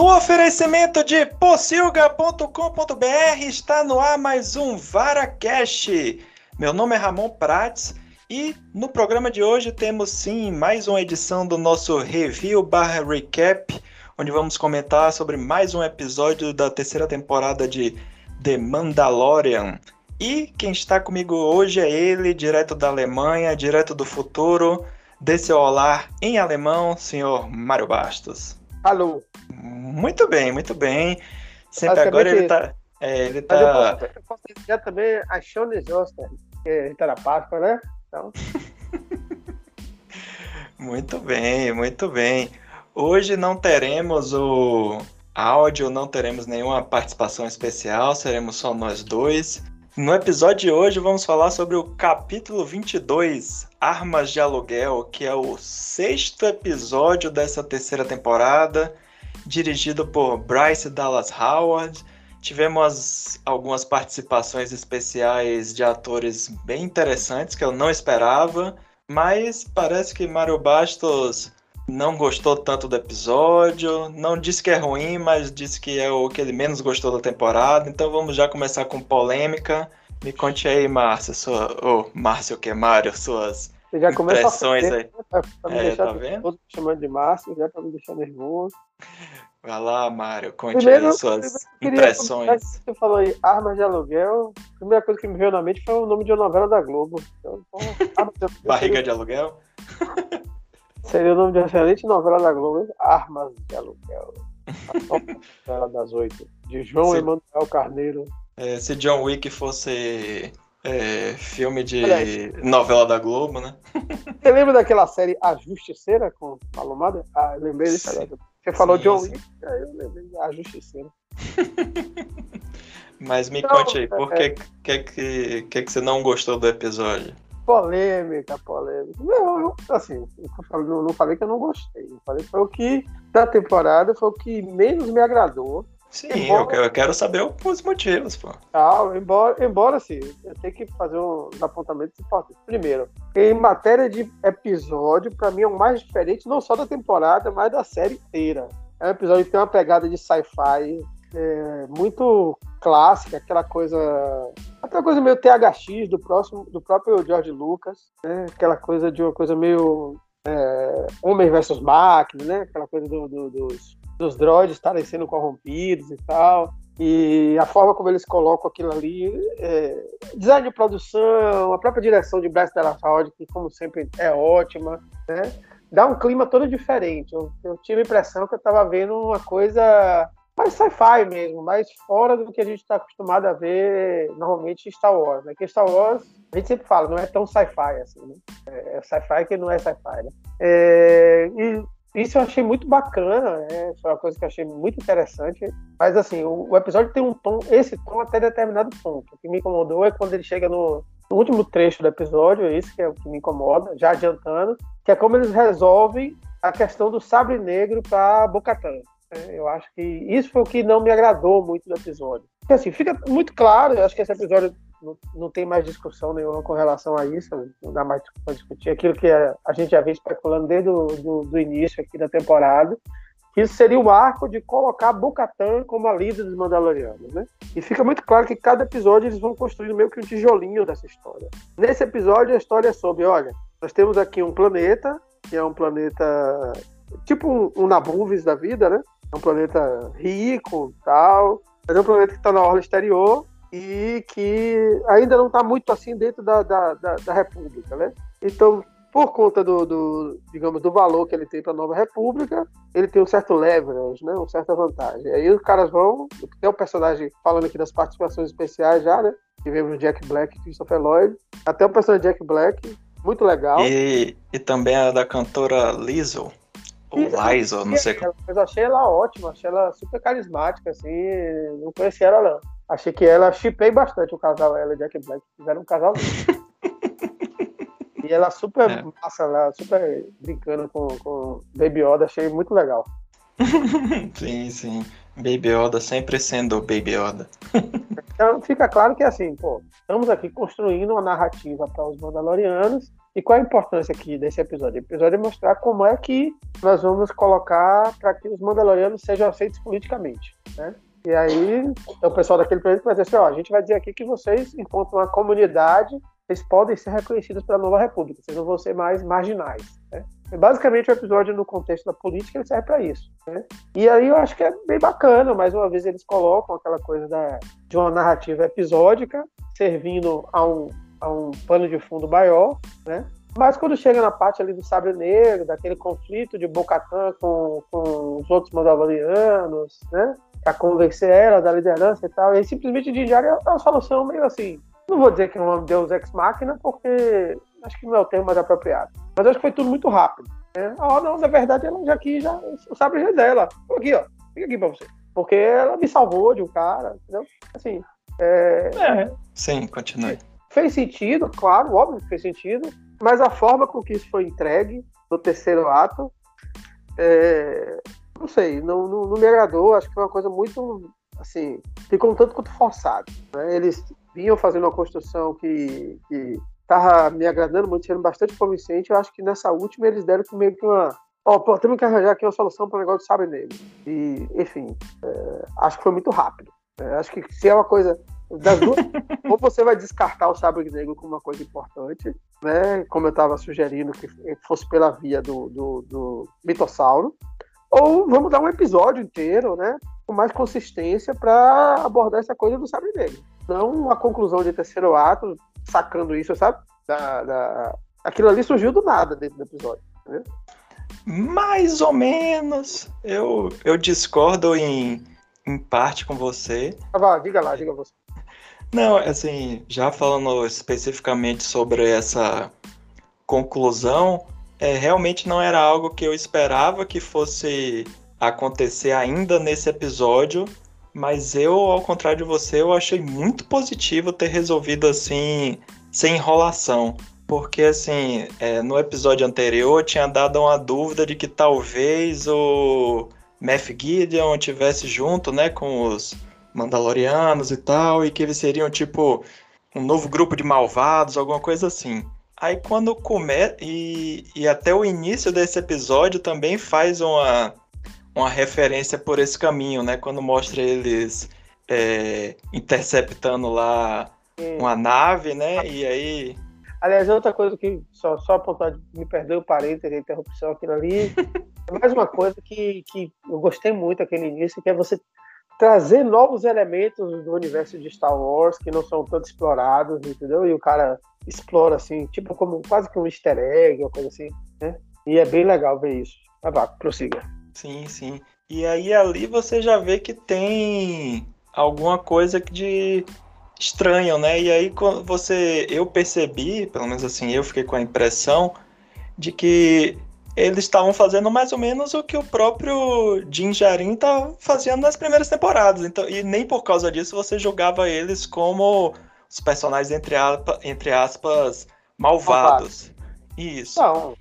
No oferecimento de pocilga.com.br está no ar mais um VaraCast. Meu nome é Ramon Prates e no programa de hoje temos sim mais uma edição do nosso review barra recap, onde vamos comentar sobre mais um episódio da terceira temporada de The Mandalorian. E quem está comigo hoje é ele, direto da Alemanha, direto do futuro, desse olá em alemão, senhor Mário Bastos. Alô. Muito bem, muito bem. Sempre agora ele tá. É, ele tá. eu posso, eu posso dizer também a Shone Joster, que é tá na Páscoa, né? Então. muito bem, muito bem. Hoje não teremos o áudio, não teremos nenhuma participação especial, seremos só nós dois. No episódio de hoje vamos falar sobre o capítulo 22, Armas de Aluguel, que é o sexto episódio dessa terceira temporada, dirigido por Bryce Dallas Howard. Tivemos algumas participações especiais de atores bem interessantes que eu não esperava, mas parece que Mário Bastos não gostou tanto do episódio, não disse que é ruim, mas disse que é o que ele menos gostou da temporada. Então vamos já começar com polêmica. Me conte aí, Márcio, sua. Ô, oh, Márcio que Mário, suas Você já impressões aí. Né, pra, pra é, tá vendo? Todo chamando de Márcio, já pra me deixar nervoso. Vai lá, Mário, conte primeiro, aí suas impressões. Você falou aí, Armas de Aluguel. A primeira coisa que me veio na mente foi o nome de uma novela da Globo. Então, Barriga de Aluguel? Seria o nome de uma excelente novela da Globo, Armas de Aluguel. A novela das oito. De João se, Emanuel Carneiro. É, se John Wick fosse é, filme de novela da Globo, né? Você lembra daquela série A Justiceira com Palomada? Ah, eu lembrei dessa. Você falou sim, John sim. Wick, aí eu lembrei A Justiceira. Mas me então, conte aí, por é... que, que, que, que você não gostou do episódio? Polêmica, polêmica. Não, eu, assim, eu não, não falei que eu não gostei. Eu falei que foi o que, da temporada, foi o que menos me agradou. Sim, embora, eu quero saber os motivos, pô. Ah, embora, embora assim, eu tenho que fazer uns apontamentos importantes. Primeiro, em matéria de episódio, para mim é o mais diferente, não só da temporada, mas da série inteira. É um episódio que tem uma pegada de sci-fi é, muito clássica, aquela coisa. Aquela coisa meio THX do, próximo, do próprio George Lucas, né? aquela coisa de uma coisa meio é, homem versus máquina, né? Aquela coisa do, do, dos, dos droids estarem sendo corrompidos e tal. E a forma como eles colocam aquilo ali, é, design de produção, a própria direção de Dallas Howard, que como sempre é ótima, né? Dá um clima todo diferente. Eu, eu tive a impressão que eu estava vendo uma coisa mais sci-fi mesmo, mais fora do que a gente está acostumado a ver normalmente em Star Wars. Né? Que Star Wars, a gente sempre fala, não é tão sci-fi assim, né? É, é sci-fi que não é sci-fi, né? É, e isso eu achei muito bacana, né? Foi uma coisa que eu achei muito interessante. Mas assim, o, o, episódio tem um tom, esse tom até determinado ponto. O que me incomodou é quando ele chega no, no último trecho do episódio, é isso que é o que me incomoda, já adiantando, que é como eles resolvem a questão do sabre negro para Bocatan. É, eu acho que isso foi o que não me agradou muito do episódio. Porque, assim, fica muito claro, eu acho que esse episódio não, não tem mais discussão nenhuma com relação a isso, não dá mais para discutir aquilo que a, gente já vem especulando desde o do, do início aqui da temporada, que isso seria o arco de colocar Bocatan como a líder dos Mandalorianos, né? E fica muito claro que cada episódio eles vão construindo meio que um tijolinho dessa história. Nesse episódio, a história é sobre, olha, nós temos aqui um planeta, que é um planeta tipo um, um Nabuvis da vida, né? É um planeta rico tal, mas é um planeta que está na orla exterior e que ainda não está muito assim dentro da, da, da, da, República, né? Então, por conta do, do digamos, do valor que ele tem para a nova República, ele tem um certo leverage, né? Uma certa vantagem. Aí os caras vão, tem um personagem falando aqui das participações especiais já, né? Tivemos Jack Black e Christopher Lloyd, até o personagem Jack Black, muito legal. E, e também a da cantora Lizzo. Ou Liza, não sei. Mas eu achei ela ótima, achei ela super carismática, assim, não conhecia ela não. Achei que ela, chipei bastante o casal, ela e Jack Black, fizeram um casal E ela super é. massa lá, super brincando com, com Baby Yoda, achei muito legal. sim, sim. Baby Yoda sempre sendo Baby Yoda. então fica claro que assim, pô, estamos aqui construindo uma narrativa para os Mandalorianos E qual a importância aqui desse episódio? O episódio é mostrar como é que nós vamos colocar para que os Mandalorianos sejam aceitos politicamente, né? E aí, o pessoal daquele planeta vai dizer assim, ó, a gente vai dizer aqui que vocês, enquanto uma comunidade, eles podem ser reconhecidos pela nova república, vocês não vão ser mais marginais, né? Basicamente, o episódio no contexto da política ele serve para isso. Né? E aí eu acho que é bem bacana, mais uma vez eles colocam aquela coisa da, de uma narrativa episódica, servindo a um, a um pano de fundo maior, né? Mas quando chega na parte ali do Sabre Negro, daquele conflito de Bocatã com, com os outros mandalorianos, né? Pra convencer ela da liderança e tal, e simplesmente diário é uma solução meio assim. Não vou dizer que é um Deus Ex Machina, porque acho que não é o termo mais apropriado. Mas acho que foi tudo muito rápido. Né? Ah, não, na verdade, ela já aqui, já, o sabre já é dela. Tô aqui, ó. Fica aqui pra você. Porque ela me salvou de um cara, entendeu? Assim. É... é. Sim, continue. Fez sentido, claro, óbvio que fez sentido, mas a forma com que isso foi entregue no terceiro ato, é... não sei, não, não, não, me agradou. Acho que foi uma coisa muito, assim, ficou um tanto quanto forçado. Né? Eles vinham fazendo uma construção que, que me agradando muito, sendo bastante convincente. Eu acho que nessa última eles deram meio que uma. Ó, oh, temos que arranjar aqui uma solução para o negócio do sabre negro. E, enfim, é, acho que foi muito rápido. É, acho que se é uma coisa. Das duas, ou você vai descartar o sabre negro como uma coisa importante, né? Como eu estava sugerindo que fosse pela via do, do, do mitossauro, ou vamos dar um episódio inteiro, né? Com mais consistência para abordar essa coisa do sabre negro. Não a conclusão de terceiro ato, sacando isso, sabe? Da, da... Aquilo ali surgiu do nada dentro do episódio, entendeu? Mais ou menos. Eu, eu discordo em, em parte com você. Ah, vá, diga lá, diga você. Não, assim, já falando especificamente sobre essa conclusão, é, realmente não era algo que eu esperava que fosse acontecer ainda nesse episódio, mas eu, ao contrário de você, eu achei muito positivo ter resolvido assim, sem enrolação. Porque, assim, é, no episódio anterior tinha dado uma dúvida de que talvez o Meth Gideon tivesse junto, né, com os Mandalorianos e tal, e que eles seriam, tipo, um novo grupo de malvados, alguma coisa assim. Aí quando começa. E, e até o início desse episódio também faz uma uma referência por esse caminho, né? Quando mostra eles é, interceptando lá Sim. uma nave, né? E aí. Aliás, outra coisa que, só, só apontar, me perdoe o parênteses, a interrupção, aquilo ali. é mais uma coisa que, que eu gostei muito aquele início, que é você trazer novos elementos do universo de Star Wars que não são tanto explorados, entendeu? E o cara explora assim, tipo como quase que um easter egg, uma coisa assim, né? E é bem legal ver isso. Mas vá, prossiga. Sim, sim. E aí ali você já vê que tem alguma coisa de estranho, né? E aí você, eu percebi, pelo menos assim, eu fiquei com a impressão de que eles estavam fazendo mais ou menos o que o próprio Jim Jarin estava fazendo nas primeiras temporadas. Então, e nem por causa disso você julgava eles como os personagens entre, entre aspas malvados. Isso. Não.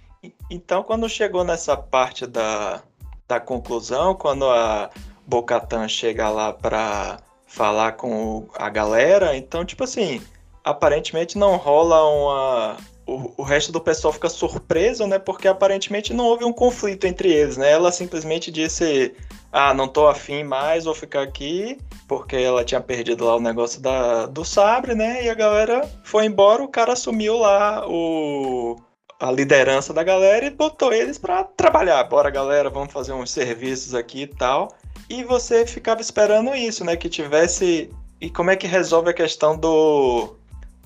Então, quando chegou nessa parte da, da conclusão quando a Bocatan chega lá para falar com a galera. Então, tipo assim, aparentemente não rola uma. O, o resto do pessoal fica surpreso, né? Porque aparentemente não houve um conflito entre eles, né? Ela simplesmente disse: Ah, não tô afim mais, vou ficar aqui. Porque ela tinha perdido lá o negócio da, do sabre, né? E a galera foi embora, o cara assumiu lá o a liderança da galera e botou eles para trabalhar. Bora, galera, vamos fazer uns serviços aqui e tal. E você ficava esperando isso, né? Que tivesse. E como é que resolve a questão do,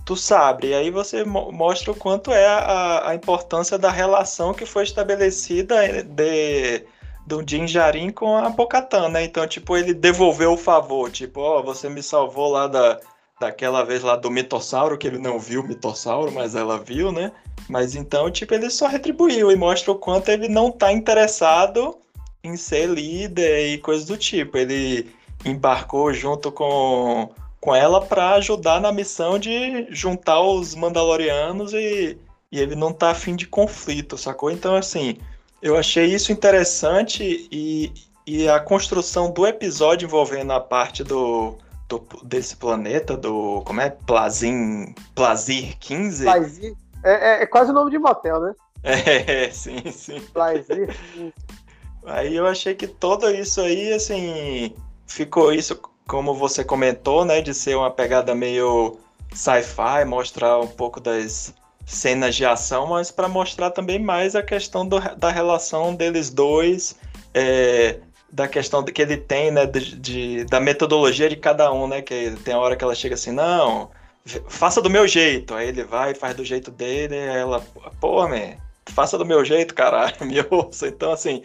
do sabre? E aí você mo mostra o quanto é a, a importância da relação que foi estabelecida de, do Din Djarin com a Bocatan, né? Então, tipo, ele devolveu o favor. Tipo, ó, oh, você me salvou lá da, daquela vez lá do mitossauro, que ele não viu o mitossauro, mas ela viu, né? Mas então, tipo, ele só retribuiu e mostra o quanto ele não tá interessado em ser líder e coisas do tipo. Ele embarcou junto com, com ela para ajudar na missão de juntar os Mandalorianos e, e ele não tá afim de conflito, sacou? Então, assim, eu achei isso interessante e, e a construção do episódio envolvendo a parte do, do desse planeta, do. Como é? Plazin. Plazir 15? Plazir É, é, é quase o nome de motel, né? É, sim, sim. Aí eu achei que tudo isso aí, assim, ficou isso, como você comentou, né, de ser uma pegada meio sci-fi, mostrar um pouco das cenas de ação, mas para mostrar também mais a questão do, da relação deles dois, é, da questão que ele tem, né, de, de, da metodologia de cada um, né, que tem a hora que ela chega assim, não, faça do meu jeito, aí ele vai faz do jeito dele, ela, pô, man, faça do meu jeito, caralho, me ouça, então assim,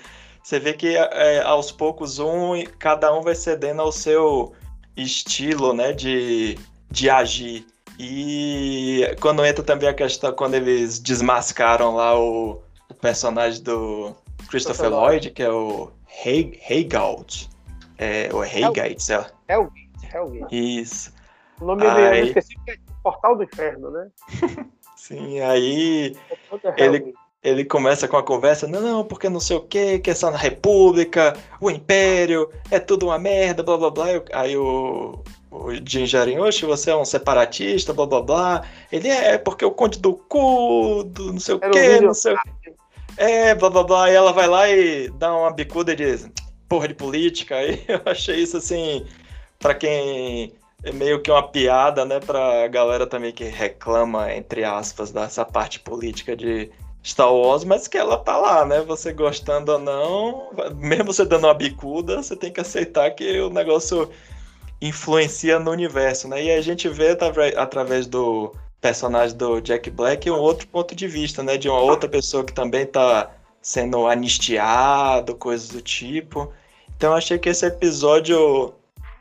você vê que é, aos poucos um, cada um vai cedendo ao seu estilo, né, de, de agir. E quando entra também a questão, quando eles desmascaram lá o, o personagem do Christopher Lloyd, que é o Heigalt. É, o Heigalt, sei lá. Hellgate, Isso. O nome aí... específico é Portal do Inferno, né? Sim, aí ele, ele começa com a conversa, não, não, porque não sei o que, que essa república, o império, é tudo uma merda, blá blá blá. Aí o, o Jin oxe, você é um separatista, blá blá blá. Ele é, é porque o conde do cu, do não sei o que, não sei o que. É, blá blá blá. E ela vai lá e dá uma bicuda e diz, porra de política. Aí eu achei isso assim, para quem é meio que uma piada, né, pra galera também que reclama, entre aspas, dessa parte política de Star Wars, mas que ela tá lá, né? Você gostando ou não, mesmo você dando uma bicuda, você tem que aceitar que o negócio influencia no universo, né? E a gente vê através do personagem do Jack Black um outro ponto de vista, né? De uma outra pessoa que também tá sendo anistiado, coisas do tipo. Então achei que esse episódio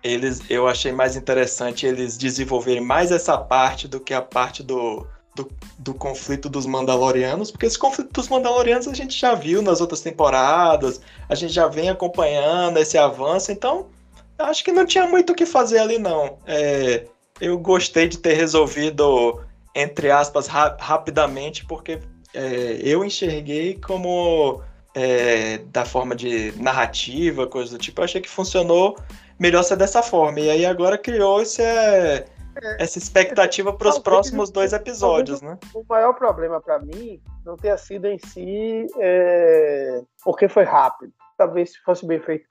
eles eu achei mais interessante eles desenvolverem mais essa parte do que a parte do, do, do, conflito dos Mandalorianos, porque esse conflito dos Mandalorianos a gente já viu nas outras temporadas, a gente já vem acompanhando esse avanço, então acho que não tinha muito o que fazer ali, não. É, eu gostei de ter resolvido, entre aspas, ra rapidamente, porque é, eu enxerguei como é, da forma de narrativa, coisa do tipo, eu achei que funcionou melhor ser dessa forma. E aí agora criou esse, essa expectativa para os próximos dois episódios, né? O maior problema para mim não ter sido em si é, porque foi rápido. Talvez se fosse bem feito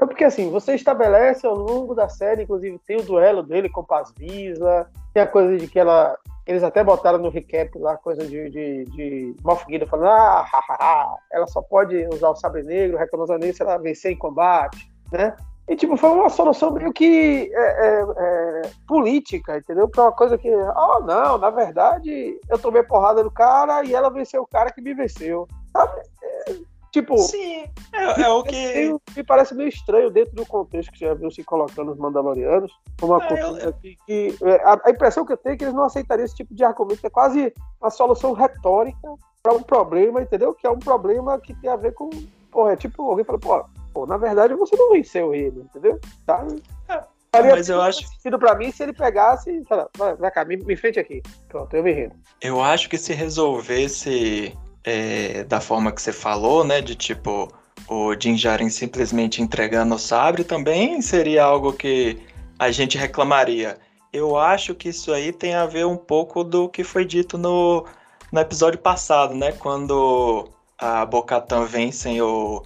então, porque assim, você estabelece ao longo da série, inclusive tem o duelo dele com Paz Visa, tem a coisa de que ela. Eles até botaram no recap lá, coisa de, de, de falando, ah, ha, ha, ha, ela só pode usar o sabre negro, reclamando se ela vencer em combate, né? E, tipo, foi uma solução meio que é, é, é, política, entendeu? Pra uma coisa que, oh, não, na verdade, eu tomei porrada do cara e ela venceu o cara que me venceu. Sabe? É, Tipo. Sim, é, é o que. Me parece meio estranho dentro do contexto que já viu se colocando os Mandalorianos. Uma é, eu... que, que é, a, a, impressão que eu tenho é que eles não aceitariam esse tipo de argumento. É quase uma solução retórica para um problema, entendeu? Que é um problema que tem a ver com. Pô, é tipo, alguém fala, pô, pô na verdade você não venceu ele, entendeu? Tá? É. Faria mas eu acho sentido para mim se ele pegasse e falasse, vai cá, me, me frente aqui. Pronto, eu me rindo. Eu acho que se resolvesse é, da forma que você falou, né? De tipo, o Din Djarin simplesmente entregando o sabre também seria algo que a gente reclamaria. Eu acho que isso aí tem a ver um pouco do que foi dito no, no episódio passado, né? Quando a Bocatan vem sem o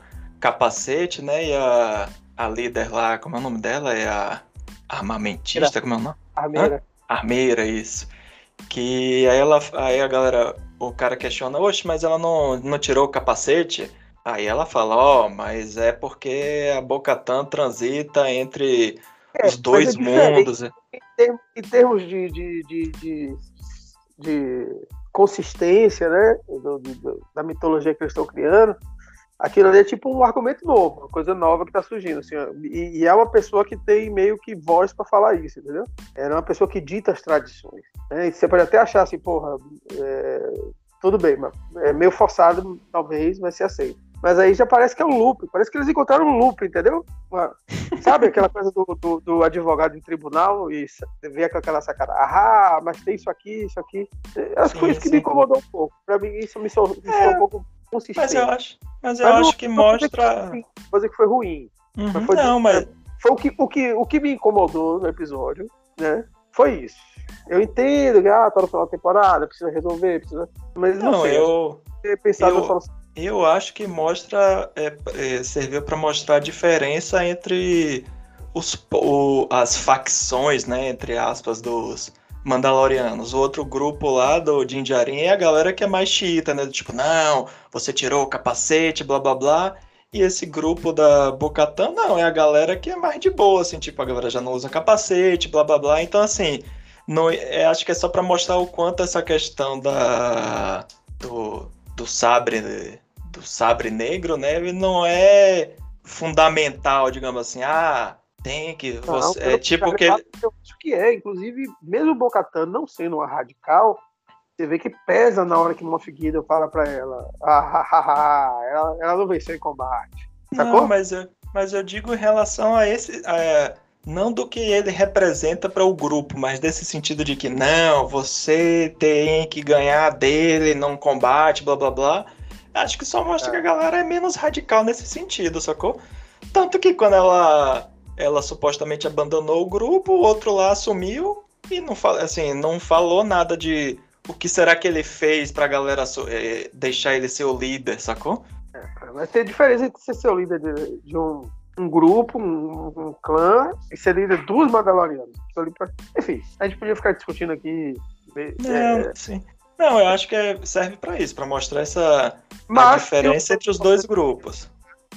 capacete, né? E a, a líder lá, como é o nome dela? É a armamentista, como é o nome? Armeira. Hã? Armeira, isso. Que aí ela, aí a galera, o cara questiona, oxe, mas ela não, não tirou o capacete? Aí ela fala, ó, oh, mas é porque a Bocatan transita entre é, os dois é mundos. Em termos, em termos de, de, de, de, de consistência, né, do, do, da mitologia que eles estão criando, aquilo ali é tipo um argumento novo, uma coisa nova que está surgindo, assim, e, e, é uma pessoa que tem meio que voz para falar isso, entendeu? É uma pessoa que dita as tradições. Né? E você pode até achar assim, porra, é, tudo bem, mas é meio forçado, talvez, mas se aceita. Mas aí já parece que é um loop, parece que eles encontraram um loop, entendeu? Uma, sabe aquela coisa do, do, do, advogado em tribunal e ver com aquela sacada, ah, mas tem isso aqui, isso aqui. Que foi isso que me incomodou um pouco. Pra mim, isso me soou, me é, um pouco. Mas eu acho, mas eu mas acho que mostra. Coisa que foi ruim. Uhum, mas foi, não, mas. Foi o que, o, que, o que me incomodou no episódio, né? foi isso. Eu entendo que ah, tá no final da temporada, precisa resolver, precisa. Mas não, não sei, eu. Pensado eu, eu acho que mostra. É, é, serviu para mostrar a diferença entre os, o, as facções, né? Entre aspas, dos Mandalorianos. O outro grupo lá do Jinjarin é a galera que é mais xiita, né? Tipo, não, você tirou o capacete, blá blá blá. E esse grupo da Bocatã, não, é a galera que é mais de boa, assim, tipo, a galera já não usa capacete, blá blá blá. Então, assim, não, é, acho que é só para mostrar o quanto essa questão da do, do sabre do sabre negro, né, não é fundamental, digamos assim, ah, tem que você, não, é tipo que ele... eu acho que é, inclusive, mesmo o Bocatan não sendo uma radical, você vê que pesa na hora que Moff Gideon fala para ela, ah, ah, ah, ah, ela, ela não venceu em combate. Sacou? Não, mas eu, mas eu digo em relação a esse, a, não do que ele representa para o grupo, mas desse sentido de que não, você tem que ganhar dele num combate, blá blá blá. Acho que só mostra é. que a galera é menos radical nesse sentido, sacou? Tanto que quando ela ela supostamente abandonou o grupo, o outro lá assumiu e não assim, não falou nada de o que será que ele fez pra galera é, deixar ele ser o líder, sacou? É, vai ter diferença entre ser o líder de, de um um grupo, um, um, clã, e ser líder dos Mandalorianos. Enfim, a gente podia ficar discutindo aqui. Não, é... sim. Não, eu acho que é, serve para isso, para mostrar essa diferença entre os dois grupos.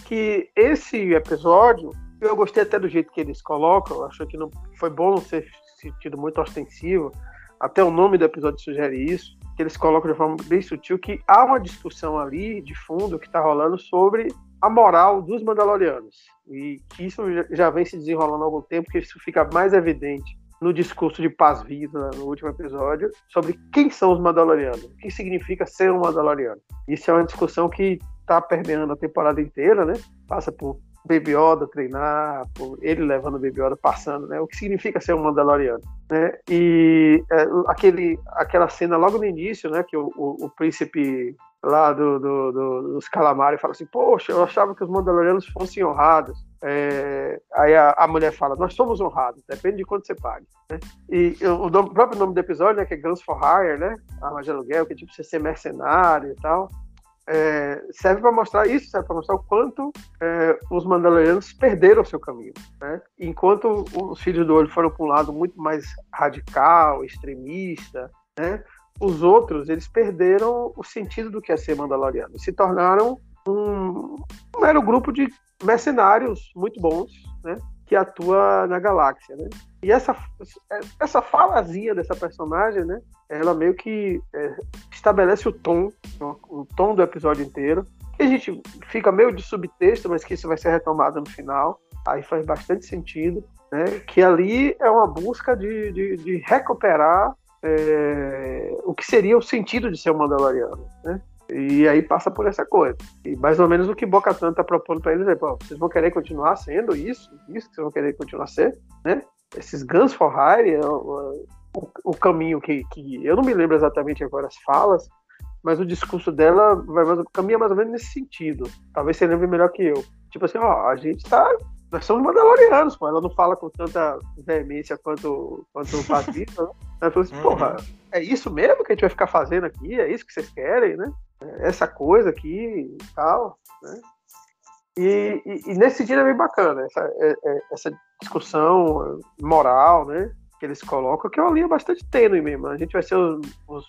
Que esse episódio, eu gostei até do jeito que eles colocam, acho que não foi bom não ser sentido muito ostensivo. Até o nome do episódio sugere isso, que eles colocam de forma bem sutil que há uma discussão ali de fundo que está rolando sobre a moral dos Mandalorianos. E isso já vem se desenrolando há algum tempo, que isso fica mais evidente no discurso de Paz Vida, no último episódio, sobre quem são os Mandalorianos, o que significa ser um Mandaloriano. Isso é uma discussão que está permeando a temporada inteira, né? Passa por Baby Yoda treinar, ele levando o Baby Yoda passando, né? O que significa ser um Mandaloriano, né? E é, aquele, aquela cena logo no início, né? Que o, o, o príncipe lá do, do, do, dos Calamari fala assim, poxa, eu achava que os Mandalorianos fossem honrados. É, aí a, a, mulher fala, nós somos honrados, depende de quanto você pague. Né? E o, o, próprio nome do episódio, né, que é Guns for Hire, né? Arma de aluguel, que é tipo você ser mercenário e tal. É, serve para mostrar isso, serve para mostrar o quanto é, os Mandalorianos perderam seu caminho. Né? Enquanto os filhos do olho foram para um lado muito mais radical, extremista, né? os outros eles perderam o sentido do que é ser Mandaloriano, se tornaram um, um mero grupo de mercenários muito bons, né? que atua na galáxia, né? E essa, essa falazinha dessa personagem, né? Ela meio que é, estabelece o tom, o tom do episódio inteiro. E a gente fica meio de subtexto, mas que isso vai ser retomado no final. Aí faz bastante sentido, né? Que ali é uma busca de, de, de recuperar é, o que seria o sentido de ser um Mandaloriano, né? E aí passa por essa coisa. E mais ou menos o que Boca Tan tá propondo para eles é, vocês vão querer continuar sendo isso, isso que vocês vão querer continuar ser, né? Esses Guns for Hire, é o, o, caminho que, que eu não me lembro exatamente agora as falas, mas o discurso dela vai mais, caminha mais ou menos nesse sentido. Talvez você lembre melhor que eu. Tipo assim, ó, a gente tá nós somos mandalorianos, pô. Ela não fala com tanta veemência quanto, quanto o Patrícia, né? Ela falou assim, uhum. porra, é isso mesmo que a gente vai ficar fazendo aqui? É isso que vocês querem, né? essa coisa aqui e tal, né? E, e, e, nesse sentido é bem bacana, essa, é, é, essa discussão moral, né? Que eles colocam, que eu li bastante tênue mesmo. A gente vai ser os. os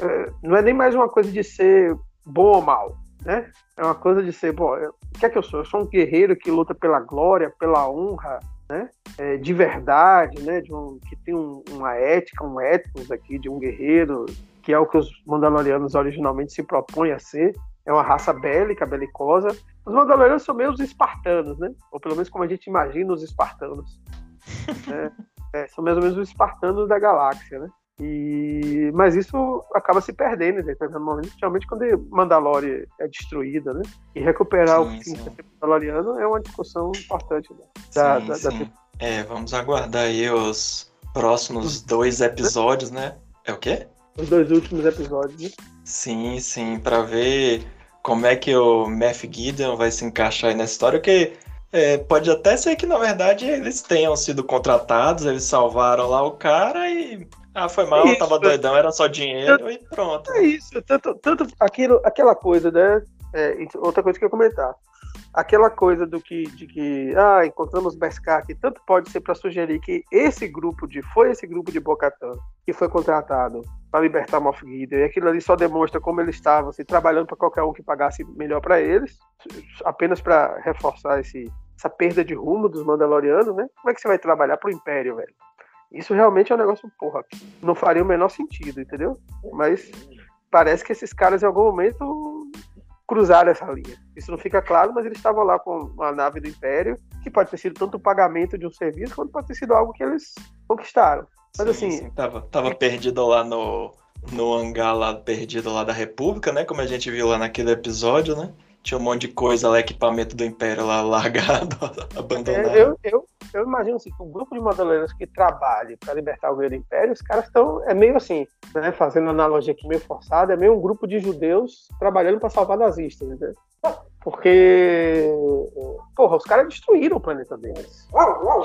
é, não é nem mais uma coisa de ser bom ou mal, né? É uma coisa de ser, bom, o que é que eu sou? Eu sou um guerreiro que luta pela glória, pela honra, né? É, de verdade, né? De um, que tem um, uma ética, um ethos aqui de um guerreiro que é o que os Mandalorianos originalmente se propõem a ser. É uma raça bélica, belicosa. Os Mandalorianos são meio os espartanos, né? Ou pelo menos como a gente imagina os espartanos. é, é, são mais ou menos os espartanos da galáxia, né? E, mas isso acaba se perdendo momento, principalmente quando Mandalore é destruída, né? E recuperar sim, o que ser Mandaloriano é uma discussão importante né? da, sim, da, sim. Da... É, vamos aguardar aí os próximos dois episódios, né? É o quê? os dois últimos episódios. Né? Sim, sim, para ver como é que o Meth Gideon vai se encaixar aí nessa história, porque É, pode até ser que, na verdade, eles tenham sido contratados, eles salvaram lá o cara e. Ah, foi mal, isso, tava doidão, era só dinheiro e pronto. É isso, tanto, tanto aquilo, aquela coisa, né? É, outra coisa que eu ia comentar. Aquela coisa do que, de que, ah, encontramos Beskar aqui, tanto pode ser para sugerir que esse grupo de, foi esse grupo de Bocatã que foi contratado para libertar Moff Gideon, e aquilo ali só demonstra como eles estavam assim, trabalhando para qualquer um que pagasse melhor para eles, apenas para reforçar esse, essa perda de rumo dos Mandalorianos, né? Como é que você vai trabalhar pro Império, velho? Isso realmente é um negócio, porra, não faria o menor sentido, entendeu? Mas parece que esses caras em algum momento cruzaram essa linha. Isso não fica claro, mas eles estavam lá com a nave do Império, que pode ter sido tanto o pagamento de um serviço, quanto pode ter sido algo que eles conquistaram. Mas sim, assim. Sim, tava, tava perdido lá no, no hangar lá, perdido lá da República, né? Como a gente viu lá naquele episódio, né? Tinha um monte de coisa lá, equipamento do Império lá largado, abandonado. É, eu, eu, eu imagino assim, que um grupo de modeleiros que trabalhe para libertar o do Império, os caras estão, é meio assim, né, fazendo analogia aqui meio forçada, é meio um grupo de judeus trabalhando para salvar nazistas, entendeu? Porque, porra, os caras destruíram o planeta deles.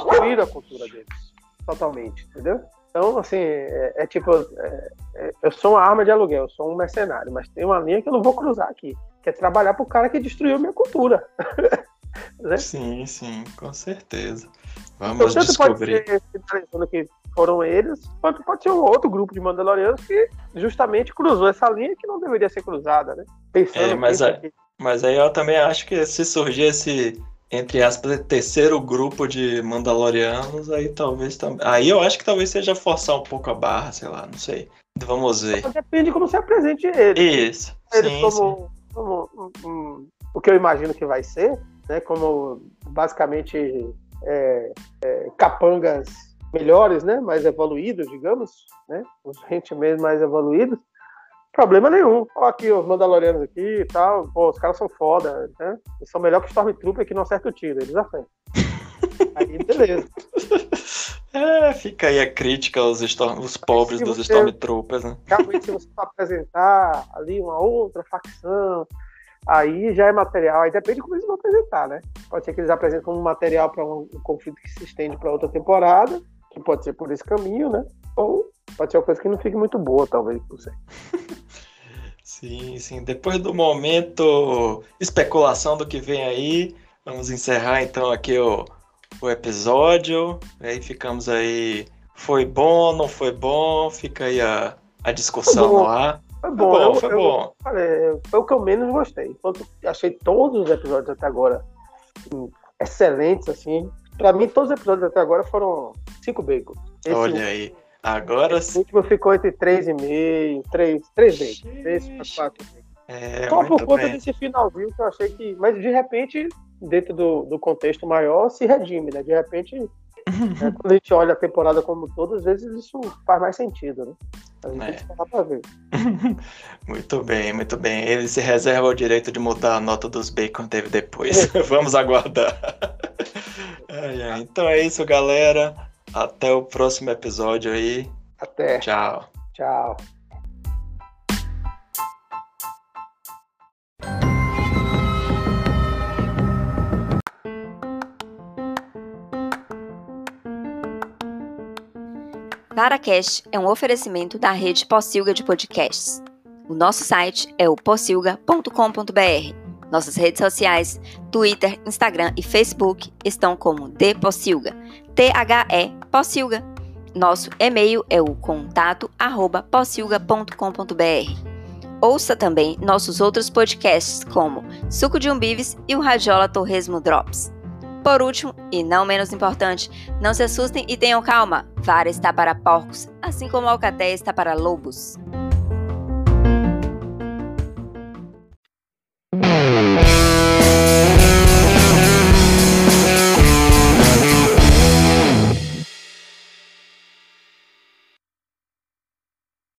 Destruíram a cultura deles. Totalmente, entendeu? Então, assim, é, é tipo, é, é, eu sou uma arma de aluguel, eu sou um mercenário, mas tem uma linha que eu não vou cruzar aqui que é trabalhar para o cara que destruiu minha cultura. né? Sim, sim, com certeza. Vamos então, descobrir. Pode ser, que foram eles, pode, pode ser um outro grupo de Mandalorianos que justamente cruzou essa linha que não deveria ser cruzada, né? Pensando é, mas, a, mas aí eu também acho que se surgir esse, entre aspas, terceiro grupo de Mandalorianos, aí talvez também. Aí eu acho que talvez seja forçar um pouco a barra, sei lá, não sei. Vamos ver. Depende de como você apresente eles. Isso. Eles sim, como, sim como, um, um, o que eu imagino que vai ser, né, como basicamente é, é, capangas melhores, né, mais evoluídos, digamos, né, os mesmo mais evoluídos, problema nenhum. Ó, aqui os Mandalorianos aqui e tal, pô, os caras são foda, né? Eles são melhor que Stormtrooper que não acerta o tiro, eles acertam. Aí, beleza. É, fica aí a crítica aos Storm, os pobres dos Stormtroopers, né? Realmente, se você apresentar ali uma outra facção, aí já é material, aí depende de como eles vão apresentar, né? Pode ser que eles apresentem como material para um, um, conflito que se estende para outra temporada, que pode ser por esse caminho, né? Ou pode ser uma coisa que não fique muito boa, talvez, não sei. sim, sim. Depois do momento especulação do que vem aí, vamos encerrar então aqui o o episódio. Aí ficamos aí. Foi bom, não foi bom? Fica aí a, a discussão no ar. Foi bom, foi bom. Eu, foi, bom. Eu, foi o que eu menos gostei. achei todos os episódios até agora assim, excelentes, assim. Pra mim, todos os episódios até agora foram cinco bacon. Esse Olha aí. Agora sim. O último ficou entre 3,5, 3, 3 bacon. 3 4 É, Só por conta bem. desse finalzinho que eu achei que. Mas de repente dentro do, do contexto maior, se redime, né? De repente, né, quando a gente olha a temporada como toda, às vezes isso faz mais sentido, né? A gente é. tem que pra ver. muito bem, muito bem. Ele se reserva o direito de mudar a nota dos bacon teve depois. Vamos aguardar. Então é isso, galera. Até o próximo episódio aí. Até. Tchau. Tchau. Paracast é um oferecimento da rede Possilga de podcasts. O nosso site é o possilga.com.br. Nossas redes sociais, Twitter, Instagram e Facebook estão como The Possilga, T-H-E Possilga. Nosso e-mail é o contato arroba possilga.com.br. Ouça também nossos outros podcasts como Suco de Umbives e o Radiola Torresmo Drops. Por último, e não menos importante, não se assustem e tenham calma. Vara está para porcos, assim como Alcatéia está para lobos.